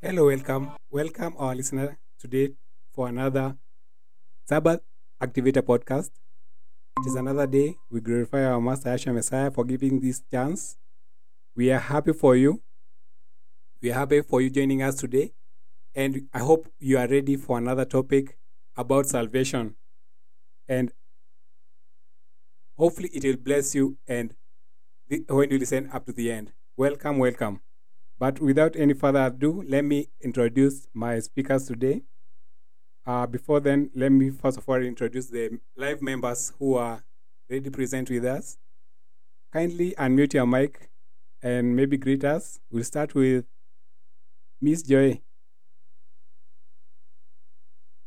Hello, welcome. Welcome, our listener, today for another Sabbath Activator podcast. It is another day. We glorify our Master Yahshua Messiah for giving this chance. We are happy for you. We are happy for you joining us today. And I hope you are ready for another topic about salvation. And hopefully it will bless you and the- when you listen up to the end. Welcome, welcome. But without any further ado, let me introduce my speakers today. Uh, before then, let me first of all introduce the live members who are ready to present with us. Kindly unmute your mic and maybe greet us. We'll start with Miss Joy.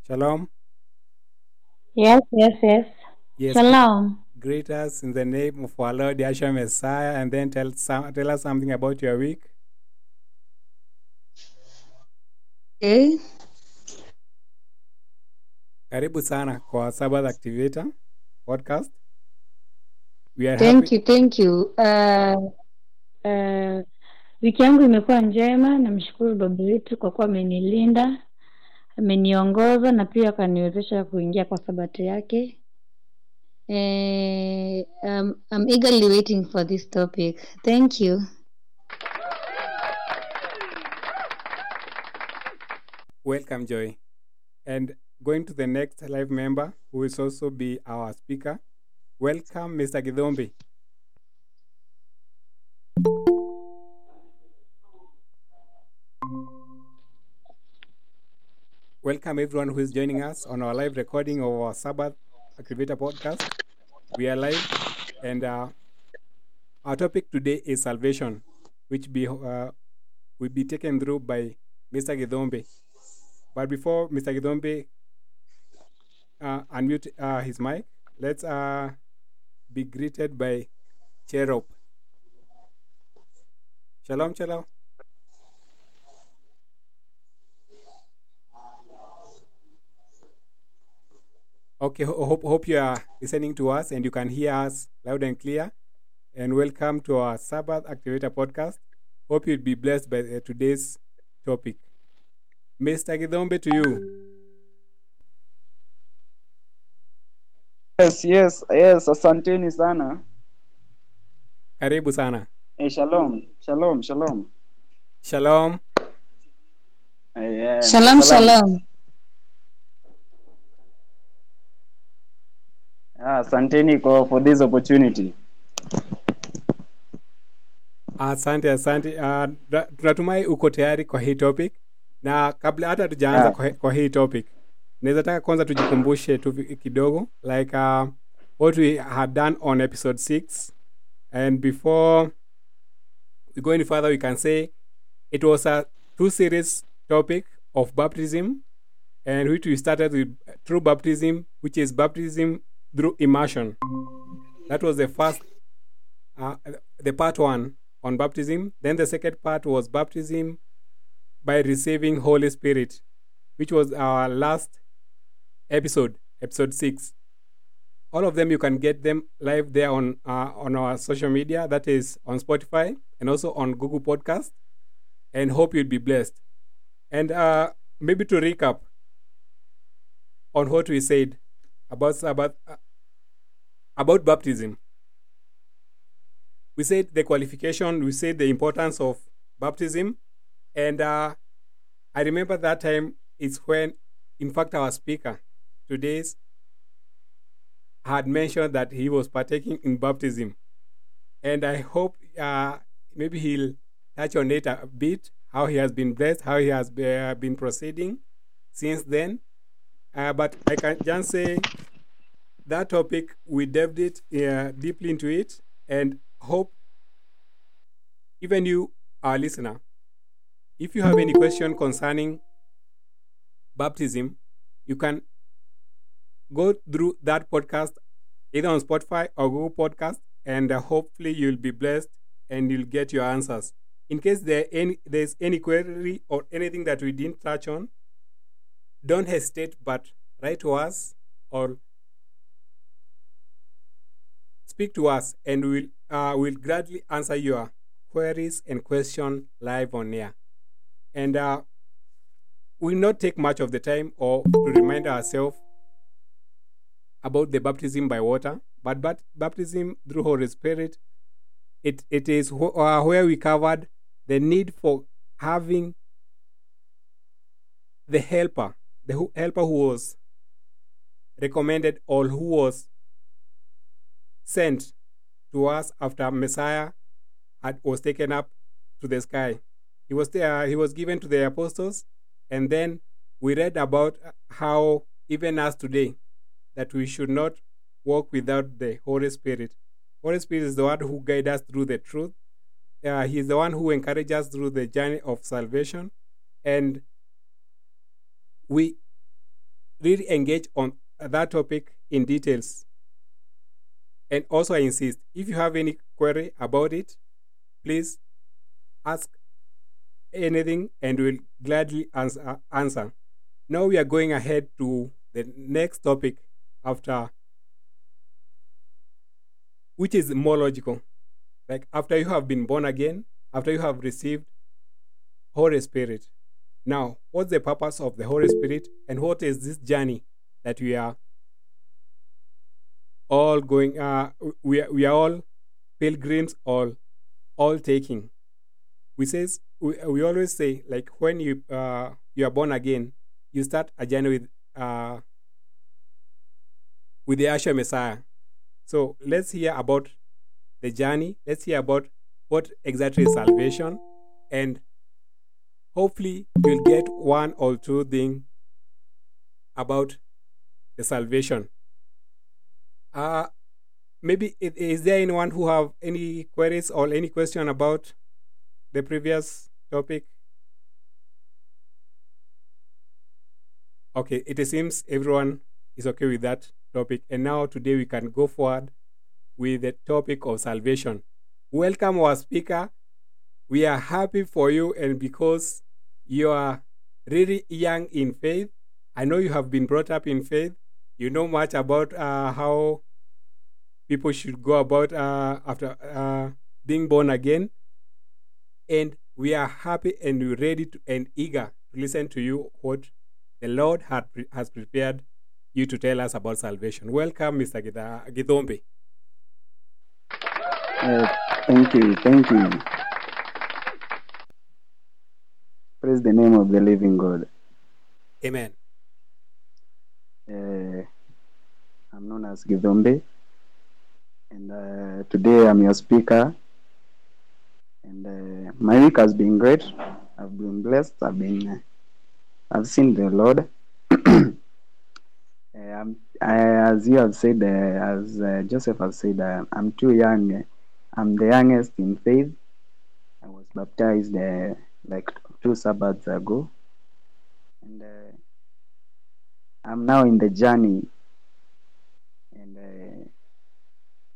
Shalom. Yes, yes, yes. Yes. Shalom. Greet us in the name of our Lord Yahshua Messiah and then tell, some, tell us something about your week. Okay. Karibu sana kwa Sabbath Activator podcast. We are Thank happy. you, thank you. Uh, uh, wiki yangu imekuwa njema. Namshukuru baba yetu kwa kuwa amenilinda, ameniongoza na pia akaniwezesha kuingia kwa sabato yake. Eh, um, I'm eagerly waiting for this topic. Thank you. Welcome, Joy. And going to the next live member, who will also be our speaker. Welcome, Mr. Gidhombi. Welcome, everyone who is joining us on our live recording of our Sabbath Activator podcast. We are live, and uh, our topic today is salvation, which be, uh, will be taken through by Mr. Gidhombi. But before Mr. Gidhombi uh, unmute uh, his mic, let's uh, be greeted by Cherop. Shalom, shalom. Okay, hope, hope you are listening to us and you can hear us loud and clear. And welcome to our Sabbath Activator podcast. Hope you'll be blessed by uh, today's topic. Mr. Gidhombe to you. Yes, yes, yes, asanteni sana. Karibu sana. Eh, shalom, shalom, shalom. Shalom. Eh, yeah, Shalom, shalom. Ah, asanteni for, for this opportunity. Asante, asante. Uh, tunatumai uko tayari kwa hii topic, na kabla hata tujaanza Yeah. kwa, kwa hii topic, naweza taka kwanza tujikumbushe tu kidogo like uh, what we had done on episode 6 and before we go any further we can say it was a two series topic of baptism and which we started with true baptism which is baptism through immersion that was the first uh, the part one on baptism. Then the second part was baptism by receiving Holy Spirit, which was our last episode, episode six. All of them you can get them live there on uh, on our social media. That is on Spotify and also on Google Podcast. And hope you'll be blessed. And uh, maybe to recap on what we said about about uh, about baptism we said the qualification, we said the importance of baptism. And uh, I remember that time is when, in fact, our speaker today's had mentioned that he was partaking in baptism. And I hope uh, maybe he'll touch on it a bit, how he has been blessed, how he has uh, been proceeding since then. Uh, but I can just say that topic, we delved it uh, deeply into it and hope even you, our listener, if you have any question concerning baptism, you can go through that podcast either on Spotify or Google Podcast, and uh, hopefully you'll be blessed and you'll get your answers. In case there any, there's any query or anything that we didn't touch on, don't hesitate but write to us or speak to us, and we'll uh, we'll gladly answer your queries and questions live on air. And uh, we'll not take much of the time or to remind ourselves about the baptism by water, but, but baptism through Holy Spirit, it, it is wh- uh, where we covered the need for having the helper, the helper who was recommended or who was sent to us after Messiah had, was taken up to the sky. He was he was given to the apostles, and then we read about how even us today that we should not walk without the Holy Spirit. Holy Spirit is the one who guides us through the truth. Uh, he is the one who encourages us through the journey of salvation, and we really engage on that topic in details. And also, I insist if you have any query about it, please ask anything and we'll gladly answer, answer. Now we are going ahead to the next topic after, which is more logical. Like after you have been born again, after you have received Holy Spirit. Now, what's the purpose of the Holy Spirit and what is this journey that we are all going uh we are, we are all pilgrims all all taking? We says we, we always say like when you uh you are born again you start a journey with uh with the actual messiah. So let's hear about the journey. Let's hear about what exactly is salvation and hopefully you'll get one or two things about the salvation uh, maybe is there anyone who have any queries or any question about the previous topic? Okay, it seems everyone is okay with that topic. And now today we can go forward with the topic of salvation. Welcome our speaker. We are happy for you and because you are really young in faith. I know you have been brought up in faith you know much about uh, how people should go about uh, after uh, being born again and we are happy and ready to, and eager to listen to you what the lord had has prepared you to tell us about salvation welcome mr Gida- Uh, thank you, thank you. Praise the name of the living God. amen Uh, I'm known as Githombe, and uh, today I'm your speaker. And uh, my week has been great. I've been blessed. I've been, uh, I've seen the Lord. uh, I'm, as you have said, uh, as uh, Joseph has said, uh, I'm too young. I'm the youngest in faith. I was baptized uh, like two Sabbaths ago, and uh, I'm now in the journey, and uh,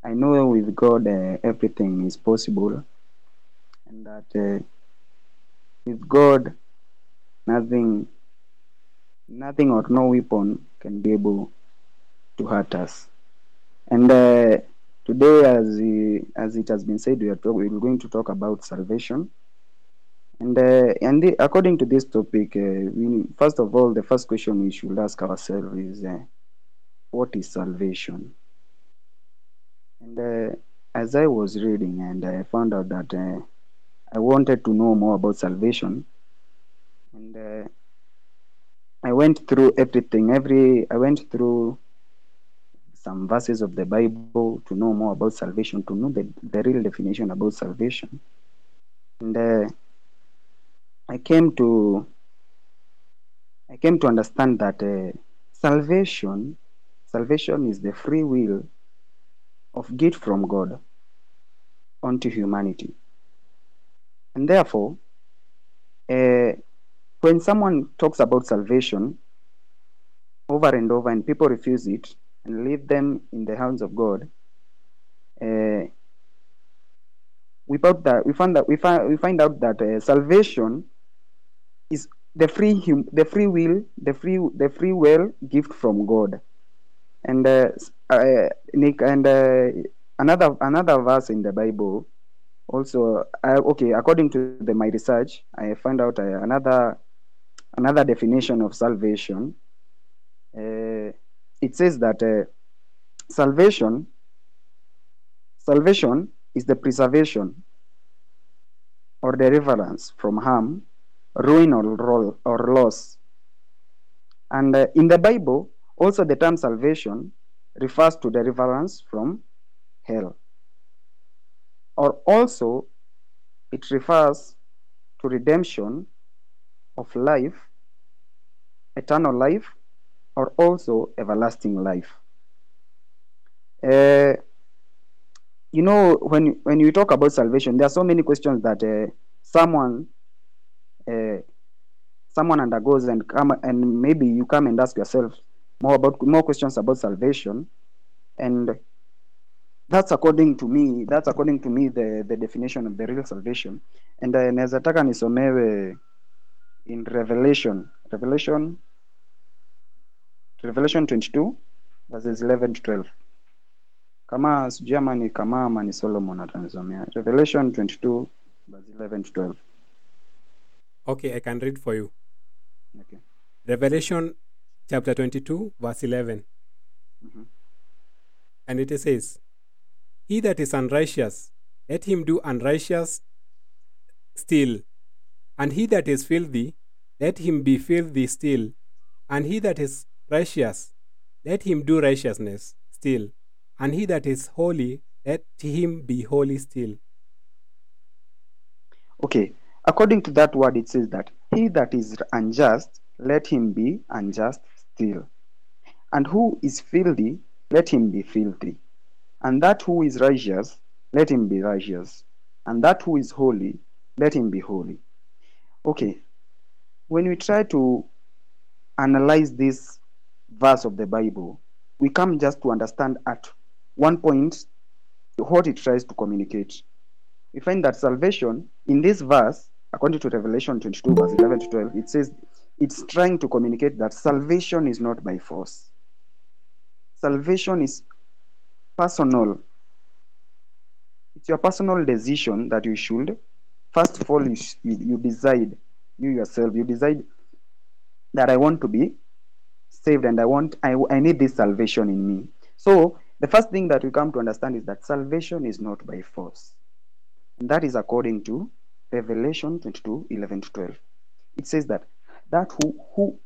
I know with God uh, everything is possible, and that uh, with God nothing, nothing or no weapon can be able to hurt us. And uh, today, as we, as it has been said, we are talk, we're going to talk about salvation. And uh, and the, according to this topic, uh, we first of all, the first question we should ask ourselves is, uh, what is salvation? And uh, as I was reading, and I found out that uh, I wanted to know more about salvation, and uh, I went through everything. Every I went through some verses of the Bible to know more about salvation, to know the, the real definition about salvation, and. I came to I came to understand that uh, salvation salvation is the free will of gift from God unto humanity. And therefore, uh, when someone talks about salvation over and over and people refuse it and leave them in the hands of God, uh, we that we found that we find we find out that uh, salvation is the free hum, the free will the free the free will gift from God, and uh, uh, Nick and uh, another another verse in the Bible also I, okay according to the, my research I found out uh, another another definition of salvation. Uh, it says that uh, salvation salvation is the preservation or the deliverance from harm, ruin or, or loss. And uh, in the Bible, also the term salvation refers to deliverance from hell. Or also, it refers to redemption of life, eternal life, or also everlasting life. Uh, you know, when when you talk about salvation, there are so many questions that uh, someone uh, someone undergoes and come and maybe you come and ask yourself more about more questions about salvation. And that's according to me that's according to me the, the definition of the real salvation. And uh, in revelation revelation revelation 22 verses 11 to 12 kama sijui ama ni kama ama ni solomon atanisomea revelation 22 verse 11 to 12 Okay, I can read for you. okay. Revelation chapter 22, verse 11. Mhm. And it says, He that is unrighteous, let him do unrighteous still. And he that is filthy, let him be filthy still. And he that is righteous, let him do righteousness still. And he that is holy, let him be holy still. Okay, according to that word, it says that he that is unjust, let him be unjust still. And who is filthy, let him be filthy. And that who is righteous, let him be righteous. And that who is holy, let him be holy. Okay, when we try to analyze this verse of the Bible, we come just to understand at one point what it tries to communicate we find that salvation in this verse, according to Revelation 22, verse 11 to 12, it says it's trying to communicate that salvation is not by force. Salvation is personal. It's your personal decision that you should, first of all, you, you, decide, you yourself, you decide that I want to be saved and I want, I, I need this salvation in me. So, the first thing that we come to understand is that salvation is not by force. And that is according to Revelation 22 11 to 12. It says that that who, who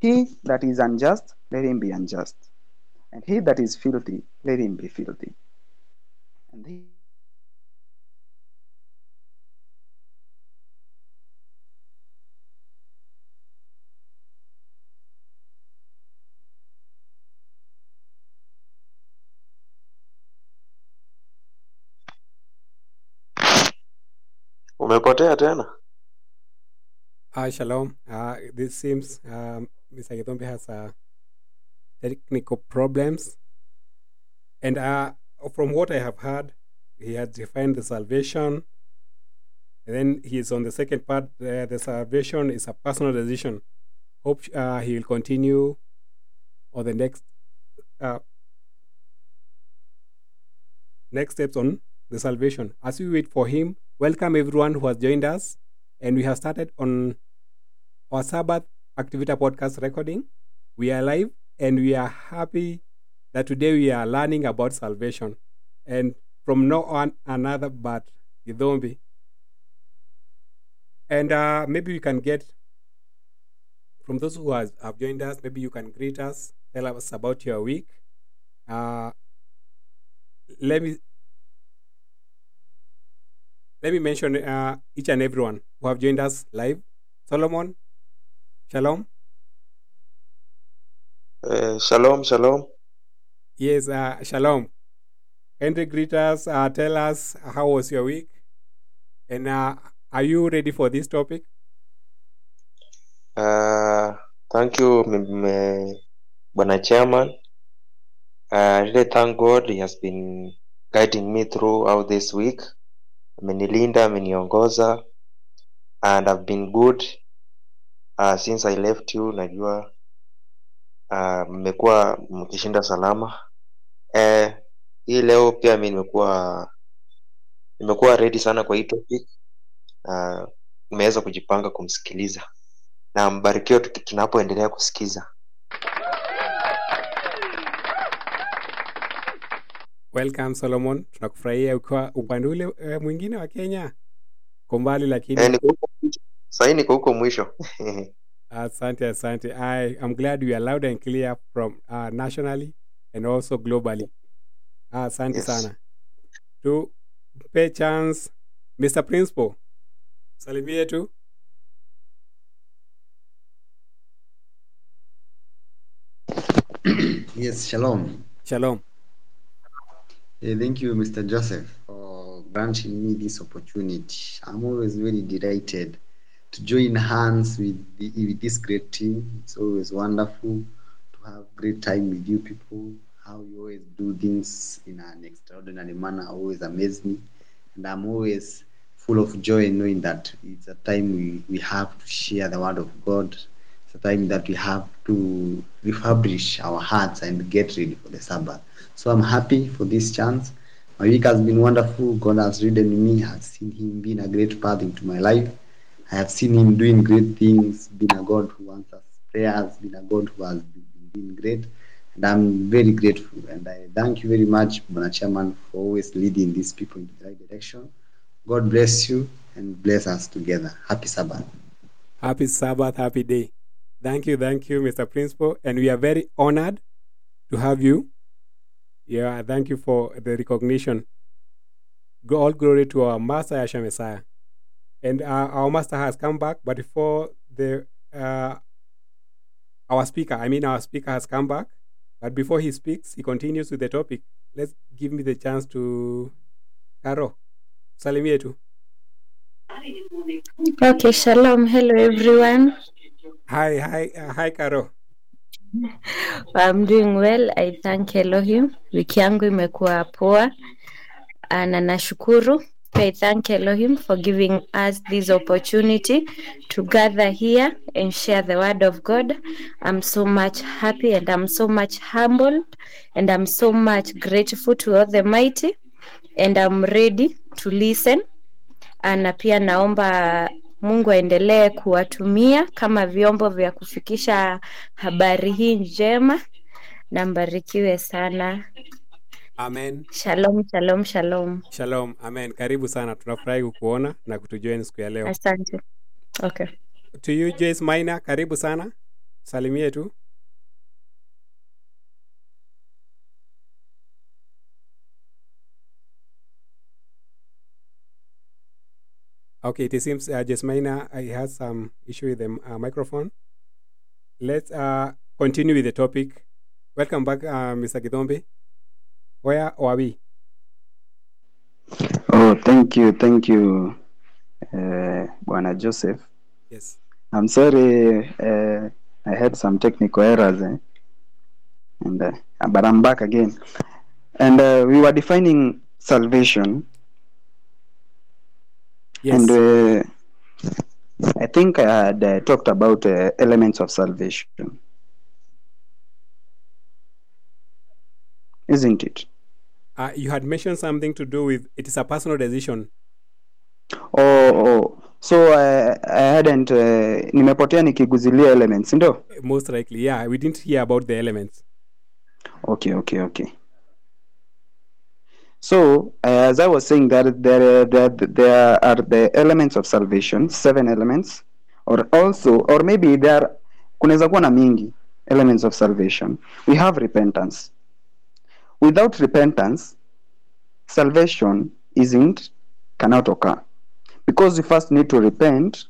he that is unjust, let him be unjust. And he that is filthy, let him be filthy. And he umepotea tena Uh, shalom. Uh, this seems um, Mr. Gitombe has uh, technical problems. And uh, from what I have heard, he had defined the salvation. And then he is on the second part. Uh, the salvation is a personal decision. Hope uh, he will continue on the next uh, next steps on the salvation. As we wait for him, welcome everyone who has joined us. And we have started on our Sabbath Activator podcast recording. We are live and we are happy that today we are learning about salvation. And from now on, another but Githombi. And uh, maybe we can get from those who has, have joined us, maybe you can greet us, tell us about your week. Uh, let me let me mention uh, each and everyone who have joined us live. Solomon, Shalom. eh, shalom shalom Yes, uh, Shalom. Kindly greet us, uh, tell us how was your week, and uh, are you ready for this topic? uh, thank you m- bwana chairman uh, really thank god he has been guiding me throughout this week amenilinda ameniongoza and i've been good uh, since i left you najua uh, mmekuwa mkishinda salama. Eh, hii leo pia mi nimekuwa nimekuwa ready sana kwa hii topic. Na nimeweza kujipanga kumsikiliza. Na mbarikiwa tunapoendelea kusikiza welcome solomon. Tunakufurahia ukiwa upande ule uh, mwingine wa kenya? Ko mbali lakini. Niko huko mwisho. sahii niko huko mwisho. Asante asante. I am glad you are loud and clear from uh, nationally and also globally. Ah, asante Yes. sana. Tu pay chance mr principal salimie tu. Yes, shalom. shalom Eh, thank you, Mr. Joseph, for granting me this opportunity. I'm always very delighted to join hands with, the, with this great team. It's always wonderful to have great time with you people. How you always do things in an extraordinary manner always amaze me. And I'm always full of joy knowing that it's a time we, we have to share the word of God. It's a time that we have to refurbish our hearts and get ready for the Sabbath. So I'm happy for this chance. My week has been wonderful. God has ridden me. I've seen Him being a great path into my life. I have seen Him doing great things, being a God who answers prayers, being a God who has been great. And I'm very grateful. And I thank you very much, Bwana Chairman, for always leading these people in the right direction. God bless you and bless us together. Happy Sabbath. happy sabbath happy day thank you thank you mr principal and we are very honored to have you yeah thank you for the recognition. All glory to our master Yahshua messiah. And uh, our master has come back but before the uh, our speaker i mean our speaker has come back. But before he speaks he continues with the topic. Let's give me the chance to caro salimie tu Okay, shalom. Hello, everyone. hi hi uh, hi caro I'm doing well. I thank Elohim. Wiki yangu imekuwa poa Ah, na nashukuru. I thank Elohim for giving us this opportunity to gather here and share the word of God. I'm so much happy and I'm so much humbled and I'm so much grateful to all the mighty and I'm ready to listen. Ah, na pia naomba Mungu aendelee kuwatumia kama vyombo vya kufikisha habari hii njema na mbarikiwe sana. amen Shalom, shalom, shalom. Shalom, amen. Karibu sana, tunafurahi kukuona na kutujoin siku ya leo. Asante. Okay. To you Joyce Maina, karibu sana, salimie tu. Okay, it seems uh, uh, has some issue with the uh, microphone. Let's uh, continue with the topic. Welcome back, uh, Mr. Githombe. Where are we? Oh, thank you, thank you, uh, Bwana Joseph. Yes. I'm sorry, uh, I had some technical errors, eh? and uh, but I'm back again. And uh, we were defining salvation, Yes. and uh, I think I had uh, talked about uh, elements of salvation, isn't it? uh, you had mentioned something to do with it is a personal decision. Oh, oh. so uh, I hadn't uh, nimepotea nikiguzilia elements, ndio? Most likely, yeah. We didn't hear about the elements. Okay, okay, okay. So, uh, as I was saying, that there, there, there are the elements of salvation, seven elements, or also, or maybe there are, elements of salvation. We have repentance. Without repentance, salvation isn't, cannot occur. Because you first need to repent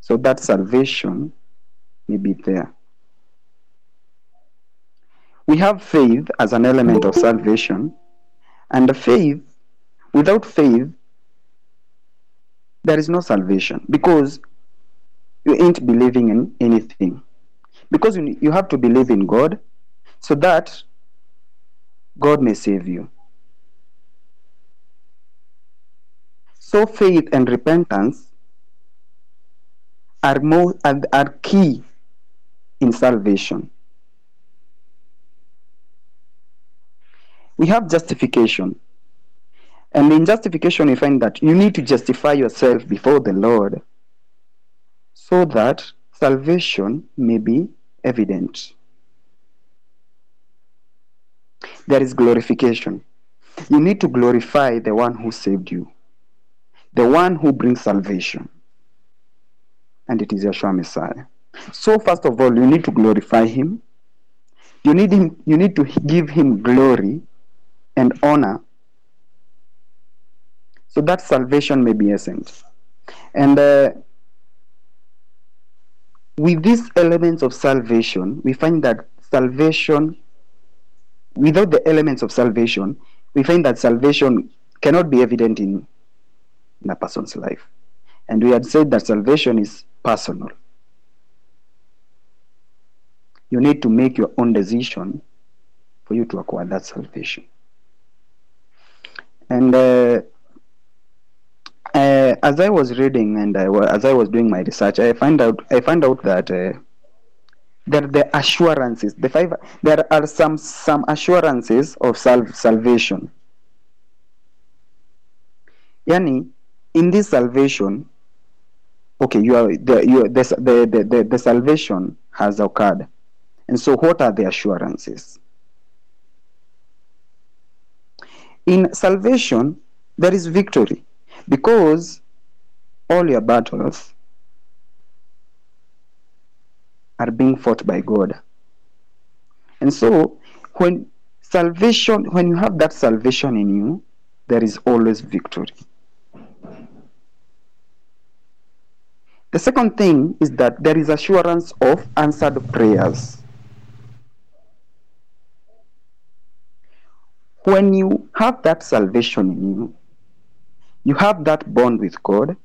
so that salvation may be there. We have faith as an element of salvation, and the faith, without faith, there is no salvation because you ain't believing in anything. Because you, you have to believe in God so that God may save you. So faith and repentance are more are, are key in salvation. We have justification. And in justification, we find that you need to justify yourself before the Lord so that salvation may be evident. There is glorification. You need to glorify the one who saved you, the one who brings salvation. And it is Yeshua Messiah. So, first of all, you need to glorify him. You need him you need to give him glory and honor so that salvation may be essent. And uh, with these elements of salvation, we find that salvation, without the elements of salvation, we find that salvation cannot be evident in, in a person's life. And we had said that salvation is personal. You need to make your own decision for you to acquire that salvation. And uh, uh, as I was reading and I as I was doing my research, I find out I find out that uh, there the assurances. The five there are some some assurances of sal- salvation. Yani, in this salvation, okay, you are the you are, the, the, the the salvation has occurred, and so what are the assurances? In salvation, there is victory because all your battles are being fought by God. And so, when salvation, when you have that salvation in you, there is always victory. The second thing is that there is assurance of answered prayers. When you have that salvation in you, you have that bond with God,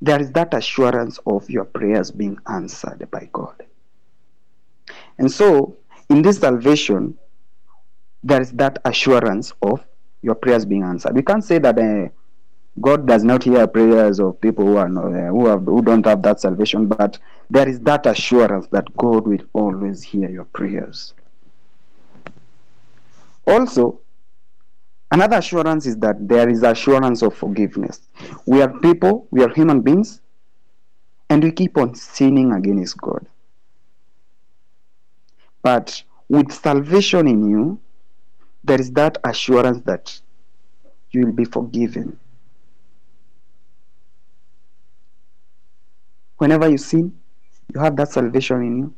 there is that assurance of your prayers being answered by God. And so, in this salvation, there is that assurance of your prayers being answered. We can't say that uh, God does not hear prayers of people who are not, uh, who have who don't have that salvation, but there is that assurance that God will always hear your prayers. Also, Another assurance is that there is assurance of forgiveness. We are people, we are human beings, and we keep on sinning against God. But with salvation in you, there is that assurance that you will be forgiven. Whenever you sin, you have that salvation in you.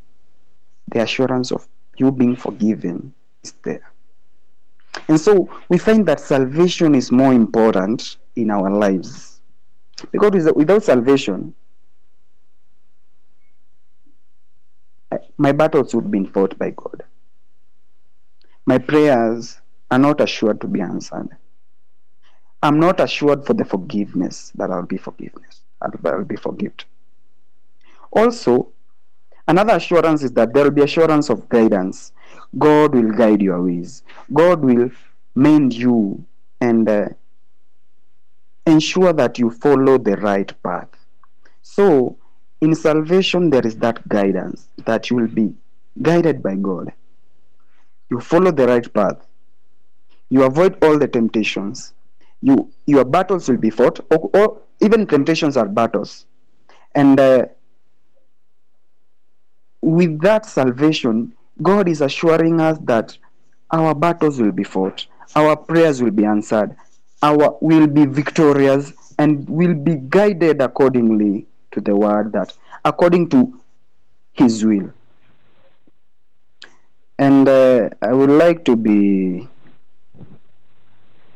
The assurance of you being forgiven is there. And so we find that salvation is more important in our lives. Because without salvation, my battles would be fought by God. My prayers are not assured to be answered. I'm not assured for the forgiveness that I'll be forgiveness. I'll, I'll be forgiven. Also, another assurance is that there will be assurance of guidance. God will guide your ways. God will mend you and uh, ensure that you follow the right path. So, in salvation, there is that guidance that you will be guided by God. You follow the right path. You avoid all the temptations. You your battles will be fought, or, or even temptations are battles, and uh, with that salvation, God is assuring us that our battles will be fought, our prayers will be answered, our will be victorious, and will be guided accordingly to the word that according to His will. And uh, I would like to be.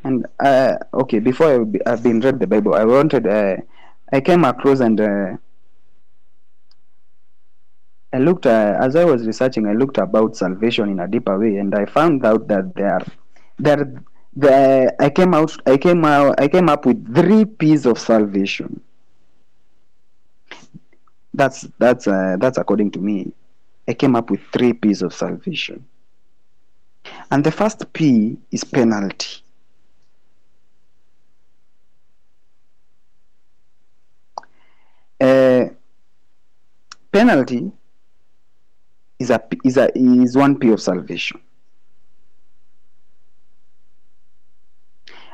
And uh, okay, before I I've been read the Bible, I wanted. Uh, I came across and. I looked uh, as I was researching. I looked about salvation in a deeper way, and I found out that there, there, the I came out. I came out. I came up with three P's of salvation. That's that's uh, that's according to me. I came up with three P's of salvation, and the first P is penalty. Uh, penalty is a is a is one P of salvation.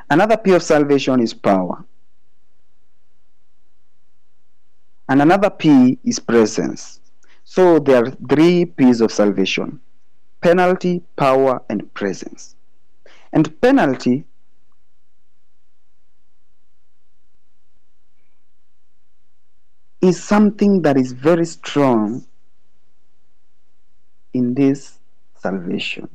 Another P of salvation is power. And another P is presence. So there are three P's of salvation penalty, power, and presence. And penalty is something that is very strong in this salvation.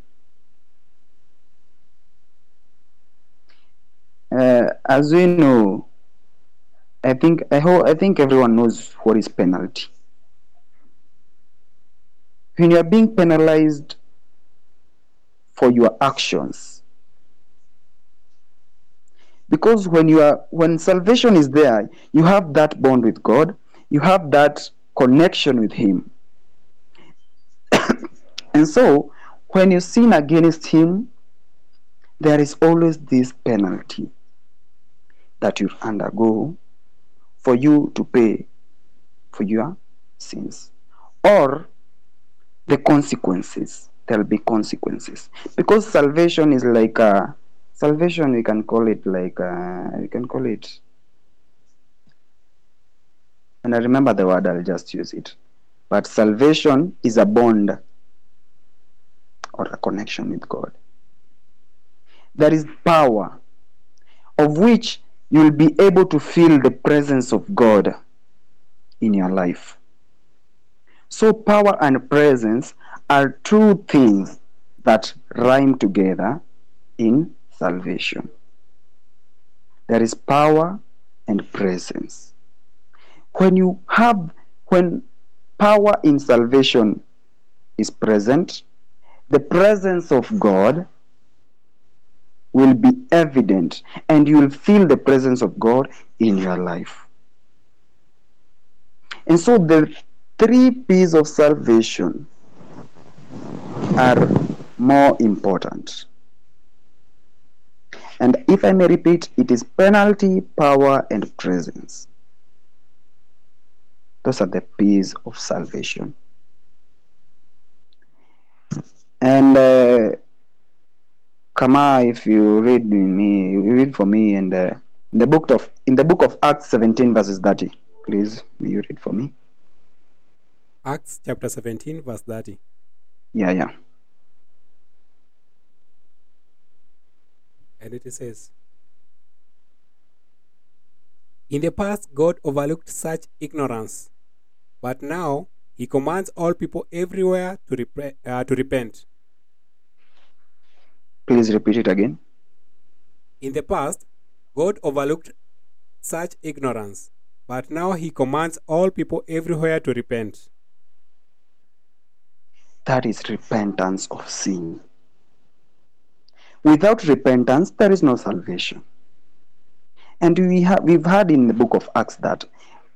Uh, as we know, I think I hope I think everyone knows what is penalty. When you are being penalized for your actions, because when you are when salvation is there, you have that bond with God, you have that connection with Him, and so when you sin against Him, there is always this penalty that you undergo for you to pay for your sins. Or the consequences. There'll be consequences. Because salvation is like a salvation we can call it like uh, we can call it and i remember the word i'll just use it. But salvation is a bond or a connection with god there is power of which you'll be able to feel the presence of God in your life. So, power and presence are two things that rhyme together in salvation. There is power and presence. When you have, when power in salvation is present, the presence of God will be evident and you will feel the presence of God in your life. And so the three P's of salvation are more important. And if I may repeat, it is penalty, power, and presence. Those are the P's of salvation. And uh, Kama, if you read me, you read for me in the in the book of in the book of Acts 17 verses 30. Please, will you read for me? Acts chapter 17, verse 30. Yeah, yeah. And it says, In the past, God overlooked such ignorance, but now He commands all people everywhere to, repre- uh, to repent. Please repeat it again. In the past, God overlooked such ignorance, but now He commands all people everywhere to repent. That is repentance of sin. Without repentance, there is no salvation. And we have we've heard in the book of Acts that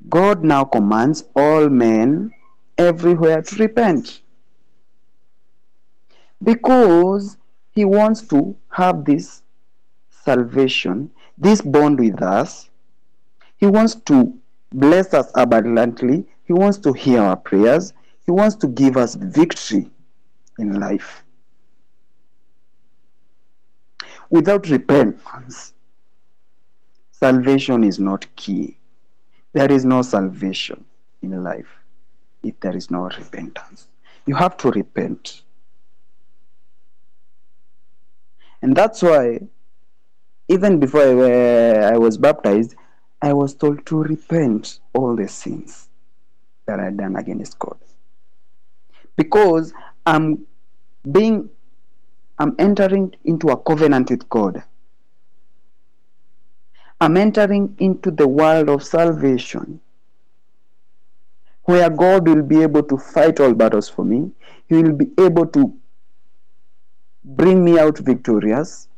God now commands all men everywhere to repent. Because he wants to have this salvation, this bond with us. He wants to bless us abundantly. He wants to hear our prayers. He wants to give us victory in life. Without repentance, salvation is not key. There is no salvation in life if there is no repentance. You have to repent. And that's why, even before I, I was baptized, I was told to repent all the sins that I had done against God. Because I'm being, I'm entering into a covenant with God. I'm entering into the world of salvation where God will be able to fight all battles for me. He will be able to bring me out victorious.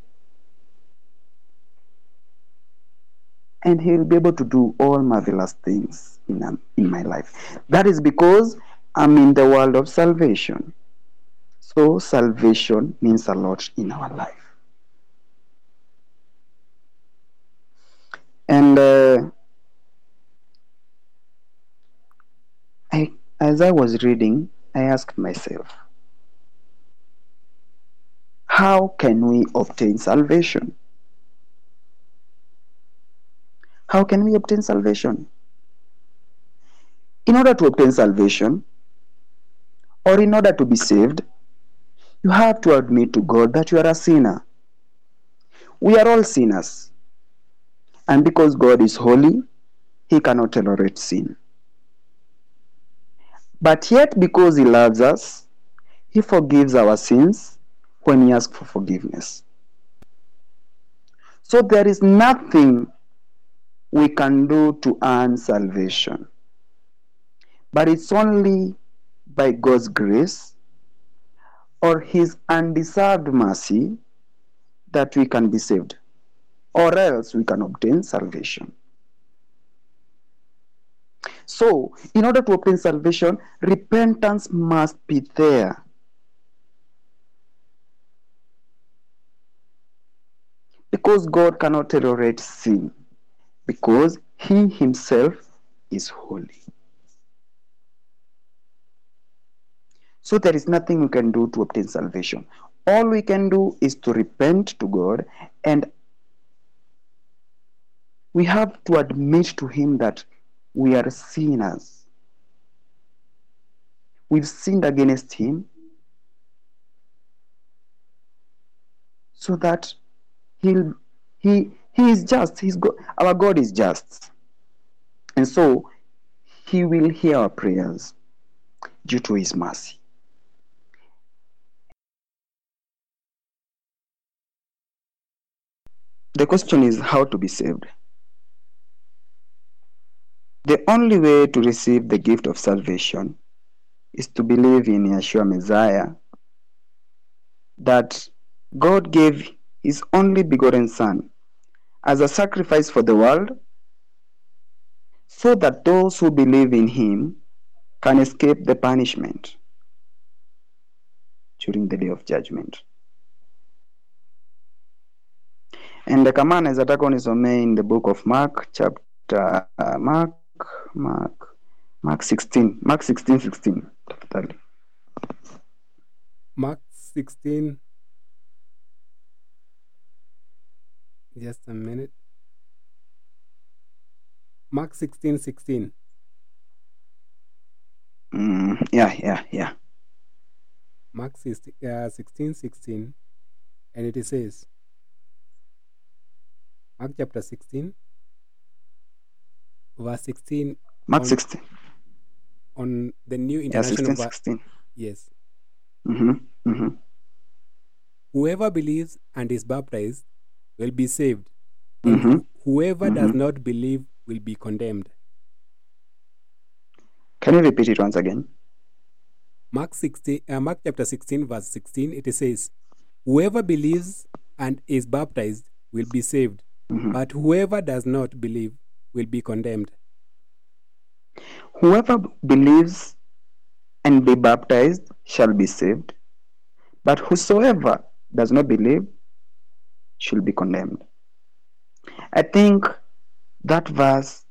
And He will be able to do all marvelous things in, um, in my life. That is because I'm in the world of salvation. So, salvation means a lot in our life. And uh, I, as I was reading, I asked myself, how can we obtain salvation? How can we obtain salvation? In order to obtain salvation, or in order to be saved, you have to admit to God that you are a sinner. We are all sinners. And because God is holy, He cannot tolerate sin. But yet, because He loves us, He forgives our sins when He asks for forgiveness. So there is nothing we can do to earn salvation. But it's only by God's grace or His undeserved mercy that we can be saved, or else we can obtain salvation. So, in order to obtain salvation, repentance must be there. Because God cannot tolerate sin, because He Himself is holy. So there is nothing we can do to obtain salvation. All we can do is to repent to God and we have to admit to Him that we are sinners. We've sinned against Him so that He'll He He is just. He's go, our God is just. And so He will hear our prayers due to His mercy. The question is how to be saved. The only way to receive the gift of salvation is to believe in Yahshua Messiah, that God gave His only begotten Son as a sacrifice for the world, so that those who believe in Him can escape the punishment during the day of judgment. And kama anaweza taka unisomee in the book of Mark chapter uh, Mark Mark Mark 16 Mark 16 16. Mark 16. Just a minute. Mark 16 16. Mm, yeah, yeah, yeah. Mark 16, uh, 16 16. And it says, Mark chapter 16, verse 16 Mark On- 16. on the New Yeah, International 16 Ver- 16. Yes. Mm-hmm. Mm-hmm. Whoever believes and is baptized will be saved. Mhm. Whoever does Mhm. not believe will be condemned. Can you repeat it once again? Mark 16, uh, Mark chapter 16, verse 16, it says, Whoever believes and is baptized will be saved, Mhm. but whoever does not believe will be condemned. Whoever believes and be baptized shall be saved, but whosoever does not believe shall be condemned. I think that verse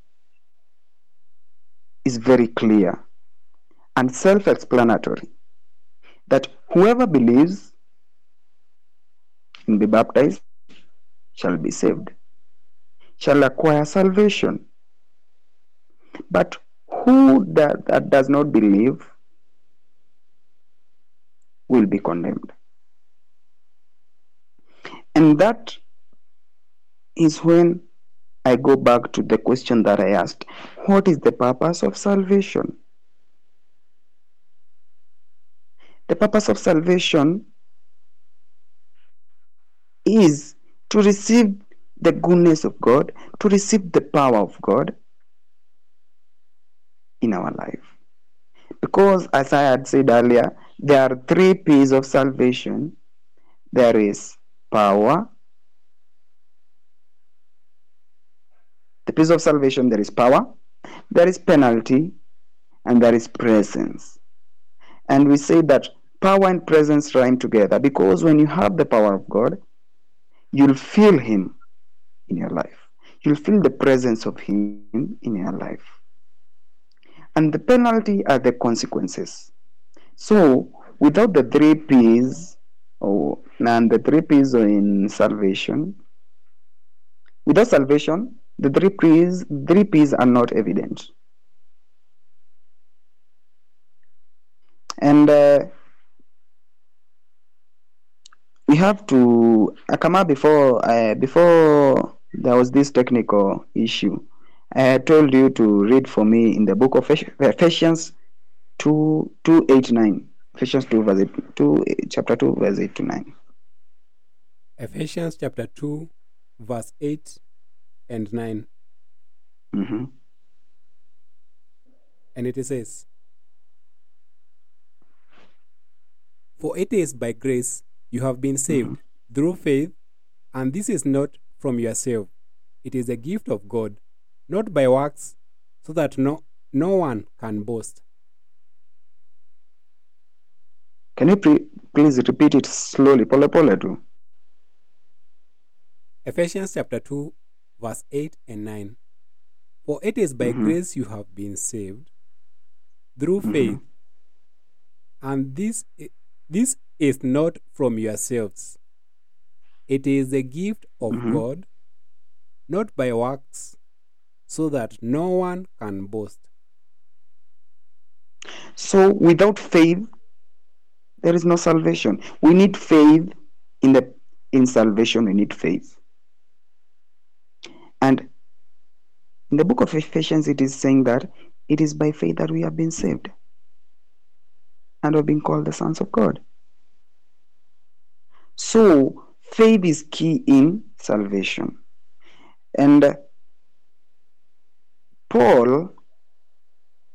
is very clear and self explanatory that whoever believes and be baptized shall be saved, shall acquire salvation. But who that, that does not believe will be condemned. And that is when I go back to the question that I asked What is the purpose of salvation? The purpose of salvation is to receive the goodness of God, to receive the power of God in our life. Because, as I had said earlier, there are three P's of salvation there is power. The P's of salvation there is power, there is penalty, and there is presence. And we say that power and presence rhyme together because when you have the power of God, you'll feel Him in your life. You'll feel the presence of Him in your life. And the penalty are the consequences. So, without the three P's, or and the three P's in salvation, without salvation, the three P's, three P's are not evident. And uh, we have to Akama before uh, before there was this technical issue. I told you to read for me in the book of Ephesians 2 2 8 9. Ephesians 2 verse 8, 2 chapter 2 verse 8 to 9. Ephesians chapter 2, verse 8 and 9. hmm And it says, For it is by grace you have been saved through faith, and this is not from yourself. It is a gift of God, not by works, so that no, no one can boast. Can you pre- please repeat it slowly? Pole pole tu. Ephesians chapter 2, verse 8 and 9. For it is by Mhm. grace you have been saved through faith, and this, this is not from yourselves. It is the gift of Mhm. God, not by works, so that no one can boast. So without faith, there is no salvation. We need faith in the in salvation. We need faith. And in the book of Ephesians, it is saying that it is by faith that we have been saved and have been called the sons of God. So faith is key in salvation. And uh, Paul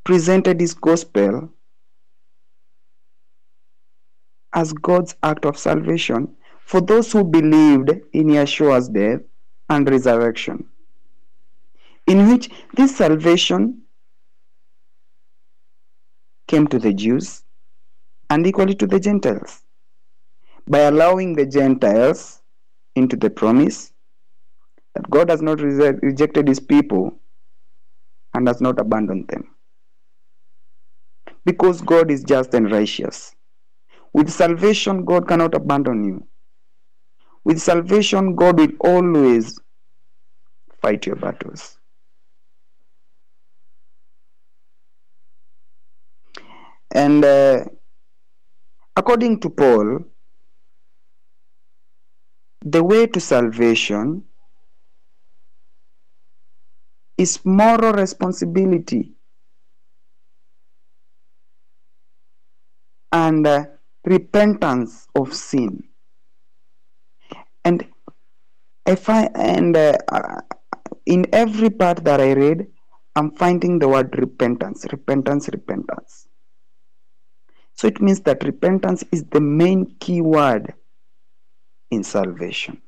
presented his gospel as God's act of salvation for those who believed in Yahshua's death and resurrection, in which this salvation came to the Jews and equally to the Gentiles by allowing the Gentiles into the promise that God has not rejected his people and has not abandoned them. Because God is just and righteous. With salvation, God cannot abandon you. With salvation, God will always fight your battles. And uh, according to Paul, the way to salvation is moral responsibility and uh, repentance of sin. And if I and uh, in every part that I read, I'm finding the word repentance, repentance, repentance. So it means that repentance is the main key word in salvation.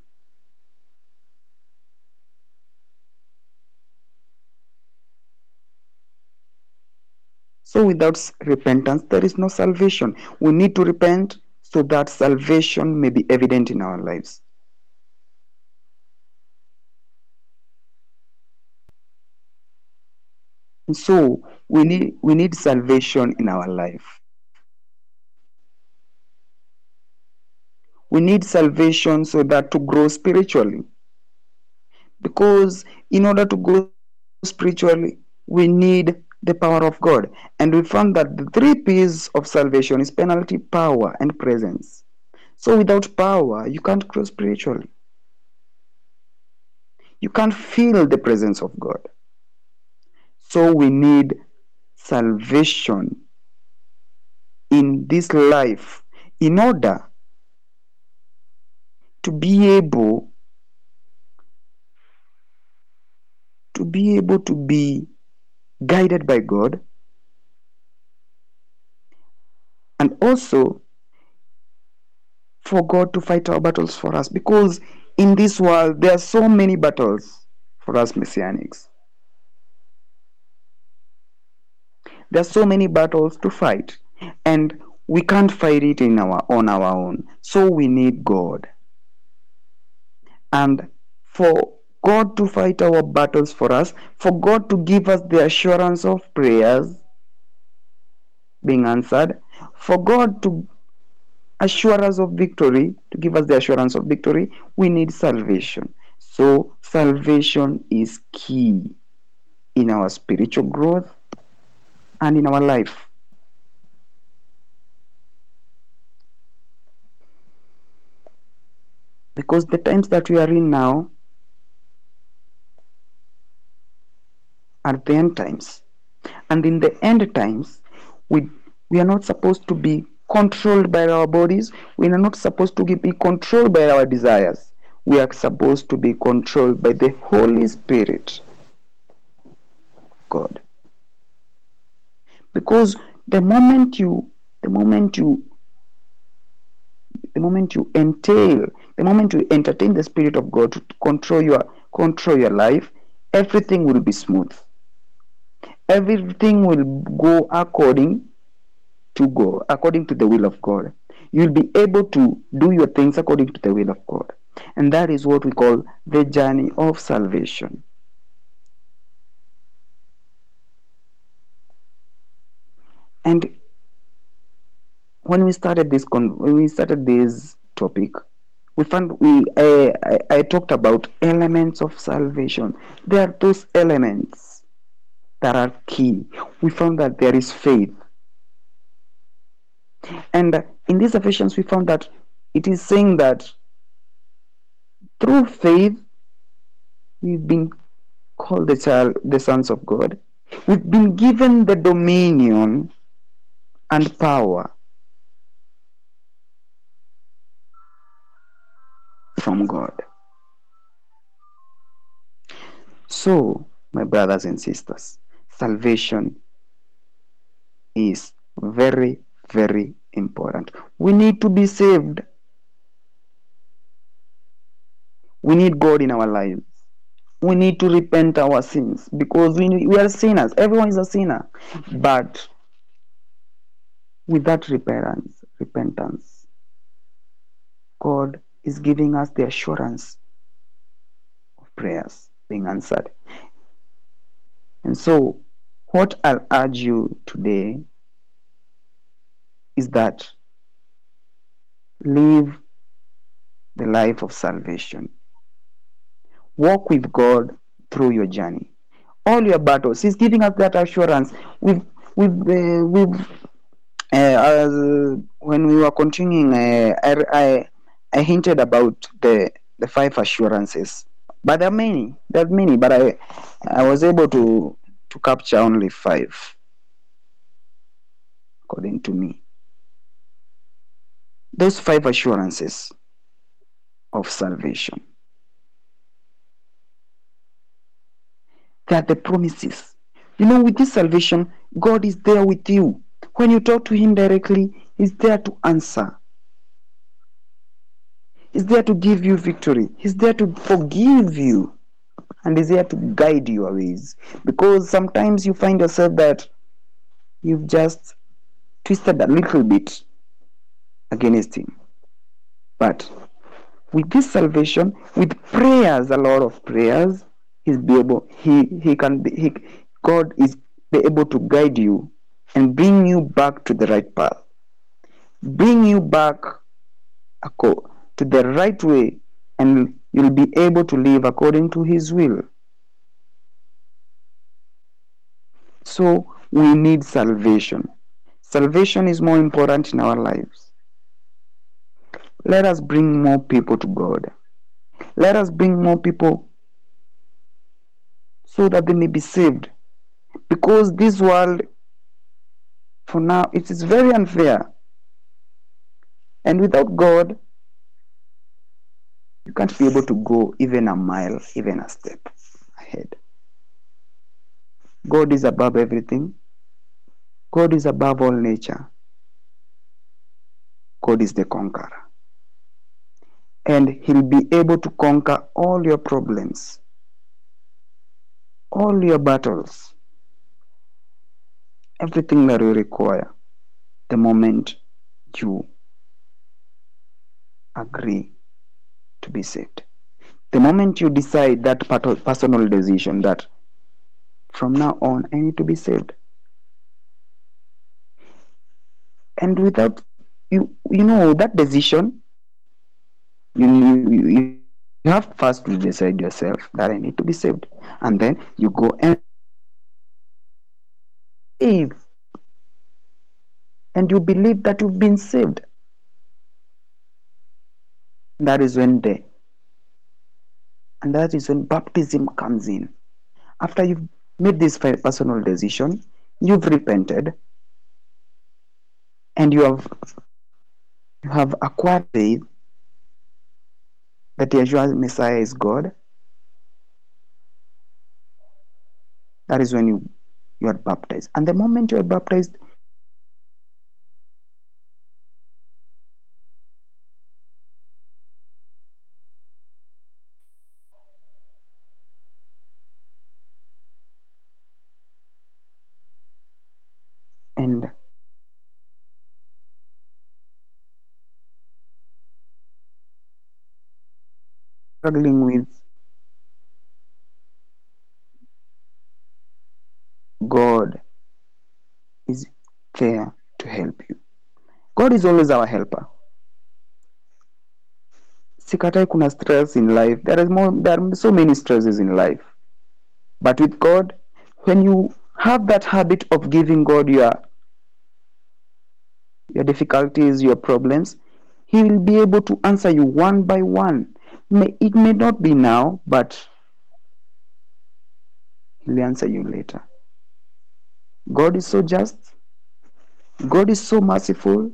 So without repentance, there is no salvation. We need to repent so that salvation may be evident in our lives. And so we need we need salvation in our life. We need salvation so that to grow spiritually. Because in order to grow spiritually, we need the power of God. And we found that the three P's of salvation is penalty, power, and presence. So without power, you can't grow spiritually. You can't feel the presence of God. So we need salvation in this life in order to be able to be able to be guided by God. And also for God to fight our battles for us. Because in this world there are so many battles for us messianics. There are so many battles to fight. And we can't fight it in our on our own. So we need god. And for god to fight our battles for us for god to give us the assurance of prayers being answered for god to assure us of victory to give us the assurance of victory we need salvation So, salvation is key in our spiritual growth and in our life. Because the times that we are in now are the end times. And in the end times, we, we are not supposed to be controlled by our bodies. We are not supposed to be controlled by our desires. We are supposed to be controlled by the Holy Spirit. God. Because the moment you the moment you the moment you entail, the moment you entertain the Spirit of God to control your control your life, everything will be smooth. Everything will go according to God, according to the will of God. You'll be able to do your things according to the will of God. And that is what we call the journey of salvation. And when we started this con- when we started this topic, we found we I, I, I talked about elements of salvation. There are those elements that are key. We found that there is faith. And in these Ephesians, we found that it is saying that through faith, we've been called the child, the sons of God. We've been given the dominion and power from God. So, my brothers and sisters, salvation is very, very important. We need to be saved. We need God in our lives. We need to repent our sins because we, we are sinners. Everyone is a sinner. But without repentance, repentance, God is giving us the assurance of prayers being answered. And so, what I'll urge you today is that live the life of salvation. Walk with God through your journey. All your battles. He's giving us that assurance. We've, we've, uh, we've uh, when we were continuing, uh, I, I, I hinted about the, the five assurances. But there are many. There are many, but I, I was able to, to capture only five, according to me. Those five assurances of salvation. They are the promises. You know, with this salvation, God is there with you. When you talk to Him directly, He's there to answer. He's there to give you victory. He's there to forgive you. And He's there to guide your ways. Because sometimes you find yourself that you've just twisted a little bit against Him. But with this salvation, with prayers, a lot of prayers, He's be able, He He can be he, God is be able to guide you and bring you back to the right path. Bring you back to the right way, and you'll be able to live according to His will. So we need salvation. Salvation is more important in our lives. Let us bring more people to God. Let us bring more people so that they may be saved. Because this world, for now, it is very unfair. And without God, you can't be able to go even a mile, even a step ahead. God is above everything. God is above all nature. God is the conqueror. And He'll be able to conquer all your problems, all your battles, everything that you require the moment you agree to be saved. The moment you decide that personal decision that from now on I need to be saved. And without you, you know that decision, you, you, you have first to decide yourself that I need to be saved. And then you go and save. And you believe that you've been saved. That is when the and that is when baptism comes in. After you've made this personal decision, you've repented, and you have you have acquired faith that Yahshua Messiah is God. That is when you you are baptized. And the moment you are baptized, and struggling with God is there to help you. God is always our helper. Sikatai kuna stress in life. There is more there are so many stresses in life. But with God, when you have that habit of giving God your your difficulties, your problems, He will be able to answer you one by one. May, it may not be now, but He'll answer you later. God is so just, God is so merciful,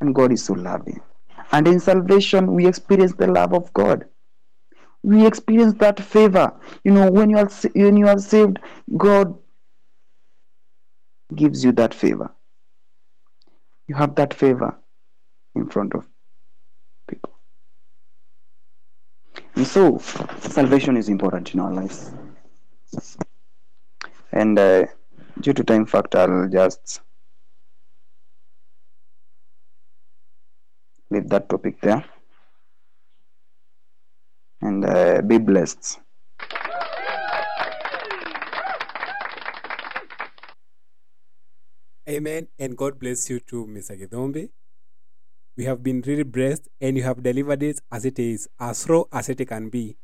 and God is so loving. And in salvation, we experience the love of God. We experience that favor. You know, when you are when you are saved, God gives you that favor. You have that favor in front of people. And so, salvation is important in our lives. And uh, due to time factor, I'll just leave that topic there. And uh, be blessed. Amen. And God bless you too, Mr. Githombe. We have been really blessed and you have delivered it as it is, as raw as it can be.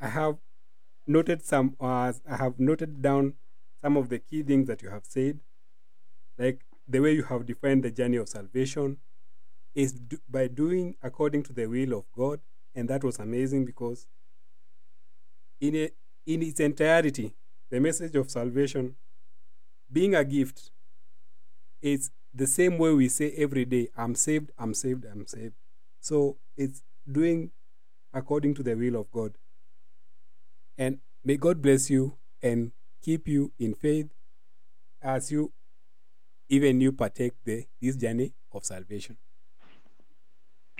I have noted some, uh, I have noted down some of the key things that you have said, like the way you have defined the journey of salvation is do, by doing according to the will of God. And that was amazing because in, a, in its entirety, the message of salvation being a gift it's the same way we say every day i'm saved i'm saved i'm saved so it's doing according to the will of god and may god bless you and keep you in faith as you even you partake the this journey of salvation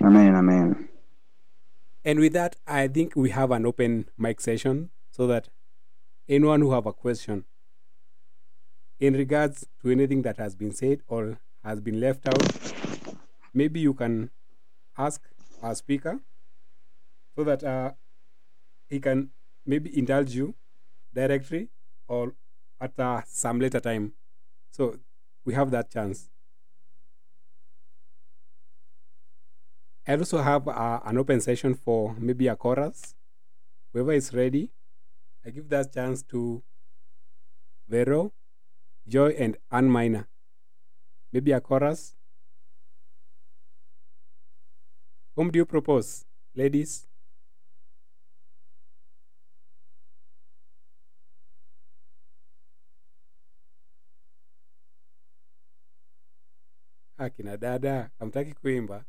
Amen. Amen. and with that i think we have an open mic session so that anyone who have a question in regards to anything that has been said or has been left out, maybe you can ask our speaker so that uh, he can maybe indulge you directly or at uh, some later time. So we have that chance. I also have uh, an open session for maybe a chorus. Whoever is ready, I give that chance to Vero, Joy, and Ann Minor. Maybe a chorus. Whom do you propose, ladies? Akina dada, hamtaki kuimba?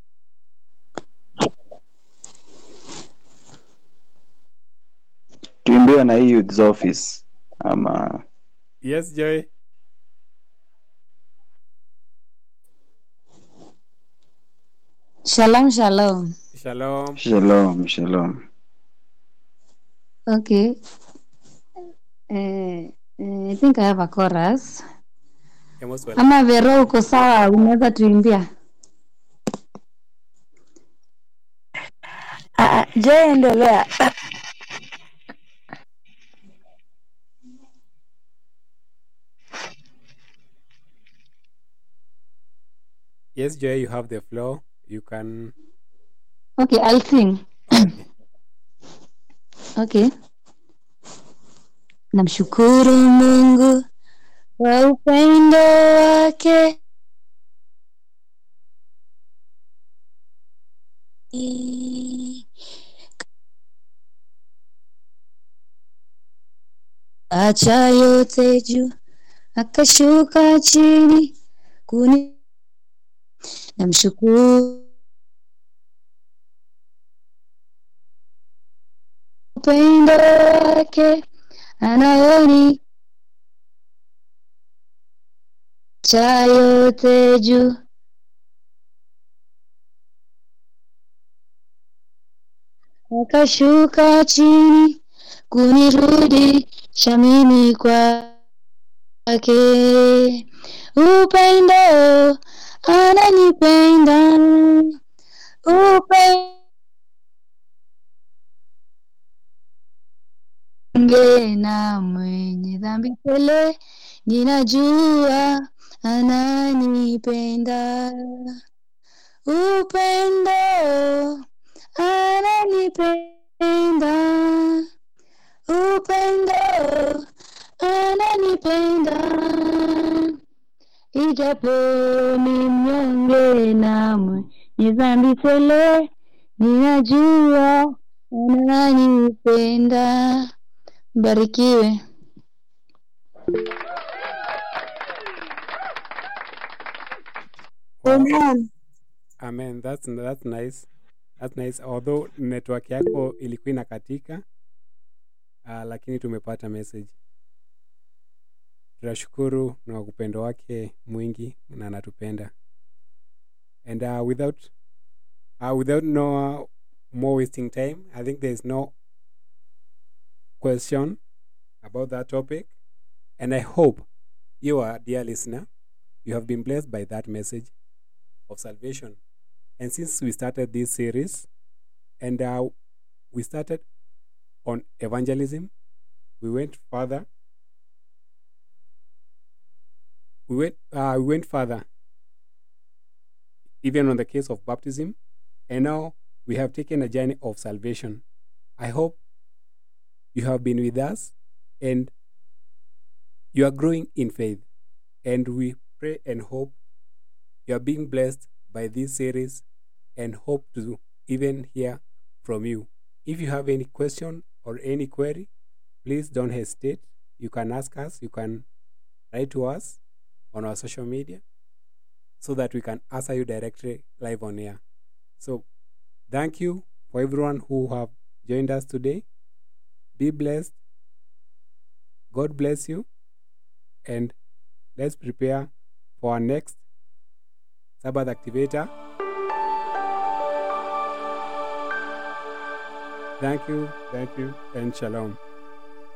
Tuimbiwe na hii youth's office ama Yes, Joy. Shalom, shalom. Shalom. shalom shalom. Okay. Uh, eh, I think I have a chorus. You're. Ama Vero, uko sawa? Unaweza tuimbia? Uh, je, endelea. Yes, Joy, you have the floor. You can. Okay, I'll sing. Okay. Namshukuru Mungu kwa upendo wake. Acha yote juu akashuka chini kuni namshukuru. Upendo wake anaoni. Cha yote juu akashuka chini kunirudisha mimi kwake. Upendo ananipenda upendo na mwenye dhambi tele ninajua ananipenda upendo ananipenda upendo ananipenda ijapo ni mnyonge na mwenye dhambi tele ninajua unanipenda. mbarikiwe Wow. Amen. That's, that's nice. That's nice. Although network yako ilikuwa inakatika uh, lakini tumepata message. Tunashukuru na upendo wake mwingi na anatupenda. And uh, without uh, without no more wasting time, I think there is no question about that topic. And I hope you, are dear listener, you have been blessed by that message of salvation. And since we started this series, and uh, we started on evangelism, we went further. We went, uh, we went further, even on the case of baptism, and now we have taken a journey of salvation. I hope you have been with us and you are growing in faith. And we pray and hope you are being blessed by this series and hope to even hear from you. If you have any question or any query, please don't hesitate. You can ask us, you can write to us on our social media so that we can answer you directly live on air. So, thank you for everyone who have joined us today. Be blessed. God bless you. And let's prepare for our next Sabbath activator. Thank you, thank you, and shalom.